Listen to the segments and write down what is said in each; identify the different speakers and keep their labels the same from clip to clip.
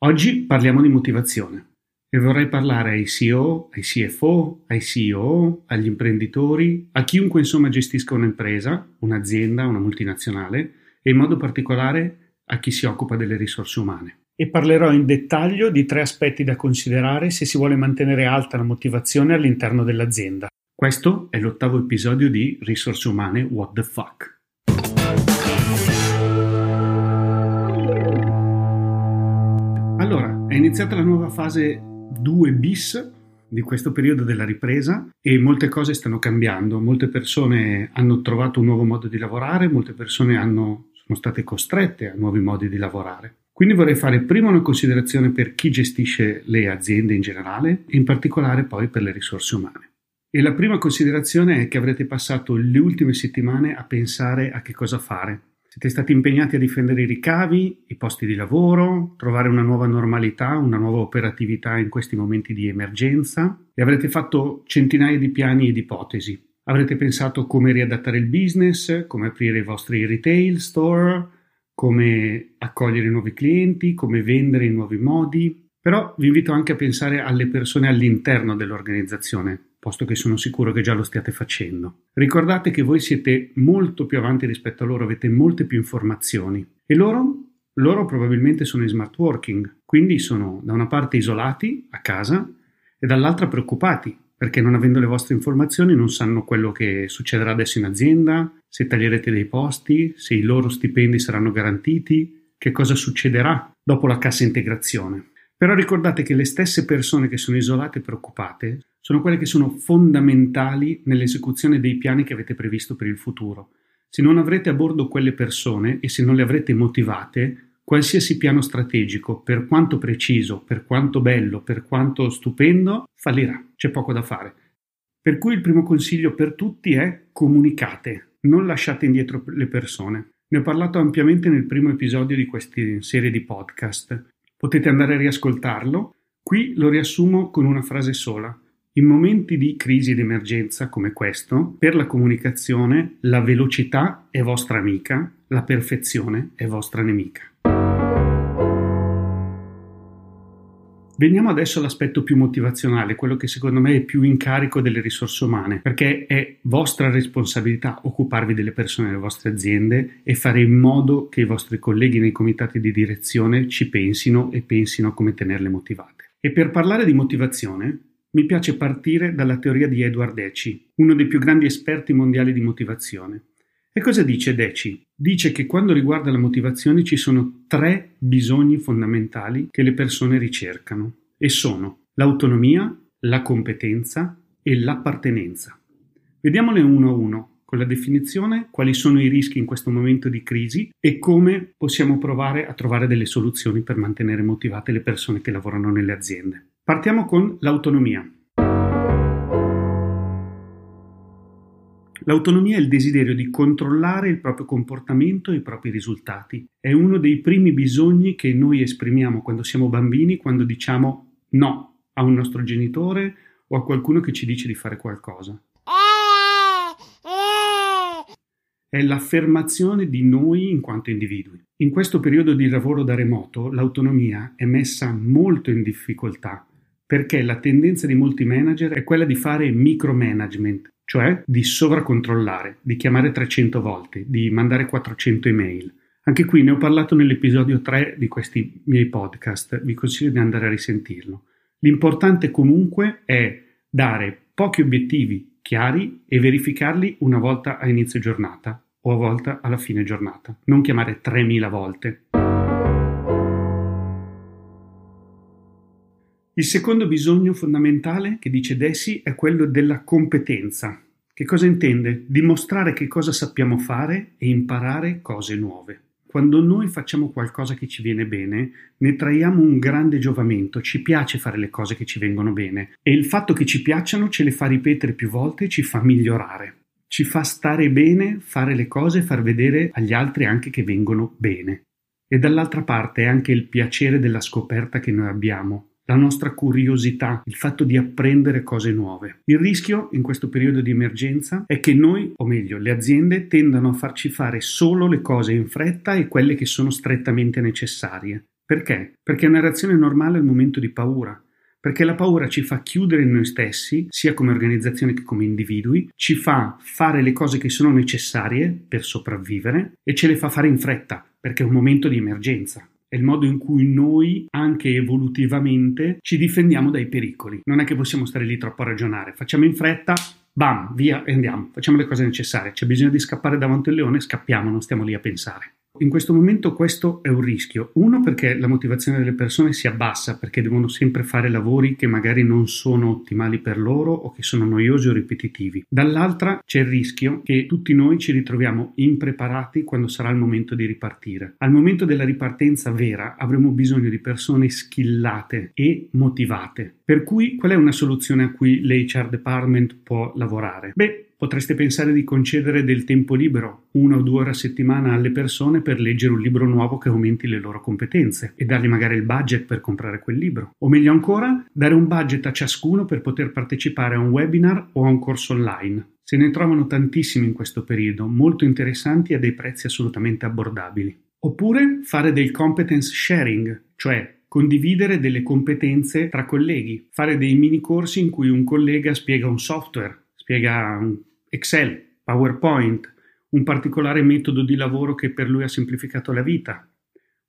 Speaker 1: Oggi parliamo di motivazione e vorrei parlare ai CEO, ai CFO, ai CEO, agli imprenditori, a chiunque insomma gestisca un'impresa, un'azienda, una multinazionale e in modo particolare a chi si occupa delle risorse umane. E parlerò in dettaglio di tre aspetti da considerare se si vuole mantenere alta la motivazione all'interno dell'azienda. Questo è l'ottavo episodio di Risorse umane What the Fuck. Iniziata la nuova fase 2 bis di questo periodo della ripresa e molte cose stanno cambiando, molte persone hanno trovato un nuovo modo di lavorare, molte persone hanno, sono state costrette a nuovi modi di lavorare. Quindi vorrei fare prima una considerazione per chi gestisce le aziende in generale e in particolare poi per le risorse umane. E la prima considerazione è che avrete passato le ultime settimane a pensare a che cosa fare, siete stati impegnati a difendere i ricavi, i posti di lavoro, trovare una nuova normalità, una nuova operatività in questi momenti di emergenza e avrete fatto centinaia di piani ed ipotesi. Avrete pensato come riadattare il business, come aprire i vostri retail store, come accogliere nuovi clienti, come vendere in nuovi modi. Però vi invito anche a pensare alle persone all'interno dell'organizzazione, posto che sono sicuro che già lo stiate facendo. Ricordate che voi siete molto più avanti rispetto a loro, avete molte più informazioni e loro? Loro probabilmente sono in smart working, quindi sono da una parte isolati a casa e dall'altra preoccupati perché non avendo le vostre informazioni non sanno quello che succederà adesso in azienda, se taglierete dei posti, se i loro stipendi saranno garantiti, che cosa succederà dopo la cassa integrazione. Però ricordate che le stesse persone che sono isolate e preoccupate sono quelle che sono fondamentali nell'esecuzione dei piani che avete previsto per il futuro. Se non avrete a bordo quelle persone e se non le avrete motivate, qualsiasi piano strategico, per quanto preciso, per quanto bello, per quanto stupendo, fallirà. C'è poco da fare. Per cui il primo consiglio per tutti è comunicate, non lasciate indietro le persone. Ne ho parlato ampiamente nel primo episodio di questa serie di podcast. Potete andare a riascoltarlo. Qui lo riassumo con una frase sola. In momenti di crisi ed emergenza come questo, per la comunicazione la velocità è vostra amica, la perfezione è vostra nemica. Veniamo adesso all'aspetto più motivazionale, quello che secondo me è più in carico delle risorse umane, perché è vostra responsabilità occuparvi delle persone delle vostre aziende e fare in modo che i vostri colleghi nei comitati di direzione ci pensino e pensino a come tenerle motivate. E per parlare di motivazione, mi piace partire dalla teoria di Edward Deci, uno dei più grandi esperti mondiali di motivazione. E cosa dice Deci? Dice che quando riguarda la motivazione ci sono tre bisogni fondamentali che le persone ricercano e sono l'autonomia, la competenza e l'appartenenza. Vediamole uno a uno con la definizione quali sono i rischi in questo momento di crisi e come possiamo provare a trovare delle soluzioni per mantenere motivate le persone che lavorano nelle aziende. Partiamo con l'autonomia. L'autonomia è il desiderio di controllare il proprio comportamento e i propri risultati. È uno dei primi bisogni che noi esprimiamo quando siamo bambini, quando diciamo no a un nostro genitore o a qualcuno che ci dice di fare qualcosa. È l'affermazione di noi in quanto individui. In questo periodo di lavoro da remoto l'autonomia è messa molto in difficoltà perché la tendenza di molti manager è quella di fare micromanagement, cioè di sovracontrollare, di chiamare 300 volte, di mandare 400 email. Anche qui ne ho parlato nell'episodio 3 di questi miei podcast, vi consiglio di andare a risentirlo. L'importante comunque è dare pochi obiettivi chiari e verificarli una volta a inizio giornata o a volta alla fine giornata, non chiamare 3000 volte. Il secondo bisogno fondamentale che dice Desi è quello della competenza. Che cosa intende? Dimostrare che cosa sappiamo fare e imparare cose nuove. Quando noi facciamo qualcosa che ci viene bene, ne traiamo un grande giovamento, ci piace fare le cose che ci vengono bene e il fatto che ci piacciono ce le fa ripetere più volte e ci fa migliorare. Ci fa stare bene fare le cose e far vedere agli altri anche che vengono bene. E dall'altra parte è anche il piacere della scoperta che noi abbiamo, la nostra curiosità, il fatto di apprendere cose nuove. Il rischio in questo periodo di emergenza è che noi, o meglio, le aziende tendano a farci fare solo le cose in fretta e quelle che sono strettamente necessarie. Perché? Perché una reazione normale è il momento di paura, perché la paura ci fa chiudere in noi stessi, sia come organizzazione che come individui, ci fa fare le cose che sono necessarie per sopravvivere e ce le fa fare in fretta, perché è un momento di emergenza. È il modo in cui noi, anche evolutivamente, ci difendiamo dai pericoli. Non è che possiamo stare lì troppo a ragionare, facciamo in fretta, bam, via e andiamo, facciamo le cose necessarie. C'è bisogno di scappare davanti al leone, scappiamo, non stiamo lì a pensare. In questo momento questo è un rischio. Uno perché la motivazione delle persone si abbassa perché devono sempre fare lavori che magari non sono ottimali per loro o che sono noiosi o ripetitivi. Dall'altra c'è il rischio che tutti noi ci ritroviamo impreparati quando sarà il momento di ripartire. Al momento della ripartenza vera avremo bisogno di persone skillate e motivate. Per cui qual è una soluzione a cui l'HR department può lavorare? Beh, Potreste pensare di concedere del tempo libero, una o due ore a settimana alle persone per leggere un libro nuovo che aumenti le loro competenze e dargli magari il budget per comprare quel libro. O meglio ancora, dare un budget a ciascuno per poter partecipare a un webinar o a un corso online. Se ne trovano tantissimi in questo periodo, molto interessanti e a dei prezzi assolutamente abbordabili. Oppure fare del competence sharing, cioè condividere delle competenze tra colleghi, fare dei mini corsi in cui un collega spiega un software, spiega un Excel, PowerPoint, un particolare metodo di lavoro che per lui ha semplificato la vita,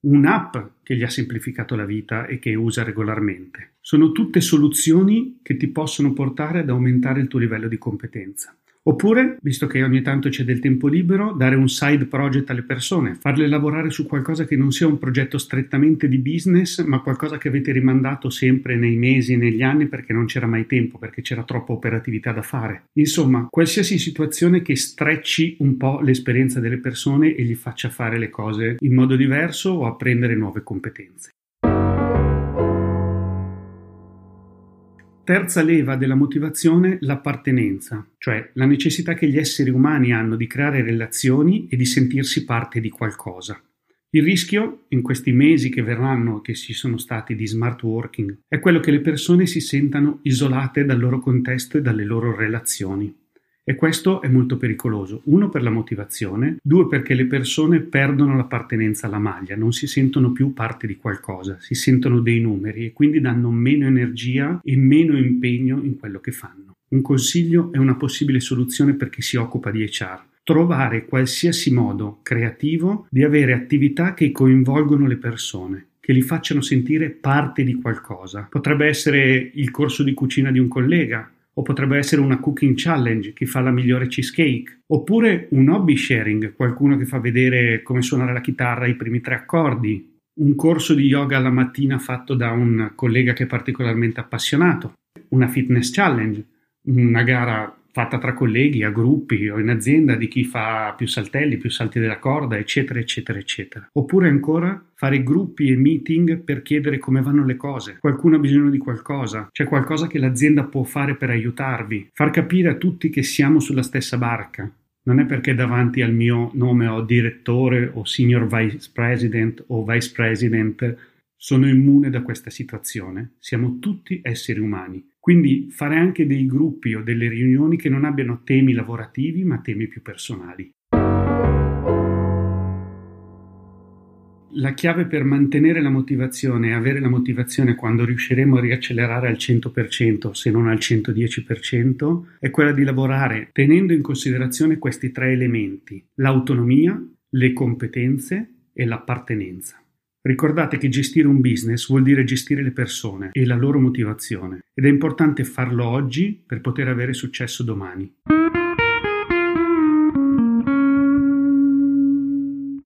Speaker 1: un'app che gli ha semplificato la vita e che usa regolarmente. Sono tutte soluzioni che ti possono portare ad aumentare il tuo livello di competenza. Oppure, visto che ogni tanto c'è del tempo libero, dare un side project alle persone, farle lavorare su qualcosa che non sia un progetto strettamente di business, ma qualcosa che avete rimandato sempre nei mesi negli anni perché non c'era mai tempo, perché c'era troppa operatività da fare. Insomma, qualsiasi situazione che strecci un po' l'esperienza delle persone e gli faccia fare le cose in modo diverso o apprendere nuove competenze. Terza leva della motivazione, l'appartenenza, cioè la necessità che gli esseri umani hanno di creare relazioni e di sentirsi parte di qualcosa. Il rischio, in questi mesi che verranno, che ci sono stati di smart working, è quello che le persone si sentano isolate dal loro contesto e dalle loro relazioni. E questo è molto pericoloso. Uno per la motivazione, due perché le persone perdono l'appartenenza alla maglia, non si sentono più parte di qualcosa, si sentono dei numeri e quindi danno meno energia e meno impegno in quello che fanno. Un consiglio è una possibile soluzione per chi si occupa di HR. Trovare qualsiasi modo creativo di avere attività che coinvolgono le persone, che li facciano sentire parte di qualcosa. Potrebbe essere il corso di cucina di un collega, o potrebbe essere una cooking challenge, chi fa la migliore cheesecake, oppure un hobby sharing, qualcuno che fa vedere come suonare la chitarra i primi tre accordi, un corso di yoga alla mattina fatto da un collega che è particolarmente appassionato, una fitness challenge, una gara fatta tra colleghi, a gruppi o in azienda di chi fa più saltelli, più salti della corda, eccetera, eccetera, eccetera. Oppure ancora fare gruppi e meeting per chiedere come vanno le cose. Qualcuno ha bisogno di qualcosa, c'è qualcosa che l'azienda può fare per aiutarvi, far capire a tutti che siamo sulla stessa barca. Non è perché davanti al mio nome ho direttore o senior vice president o vice president sono immune da questa situazione. Siamo tutti esseri umani quindi fare anche dei gruppi o delle riunioni che non abbiano temi lavorativi ma temi più personali. La chiave per mantenere la motivazione e avere la motivazione quando riusciremo a riaccelerare al 100% se non al 110% è quella di lavorare tenendo in considerazione questi tre elementi, l'autonomia, le competenze e l'appartenenza. Ricordate che gestire un business vuol dire gestire le persone e la loro motivazione ed è importante farlo oggi per poter avere successo domani.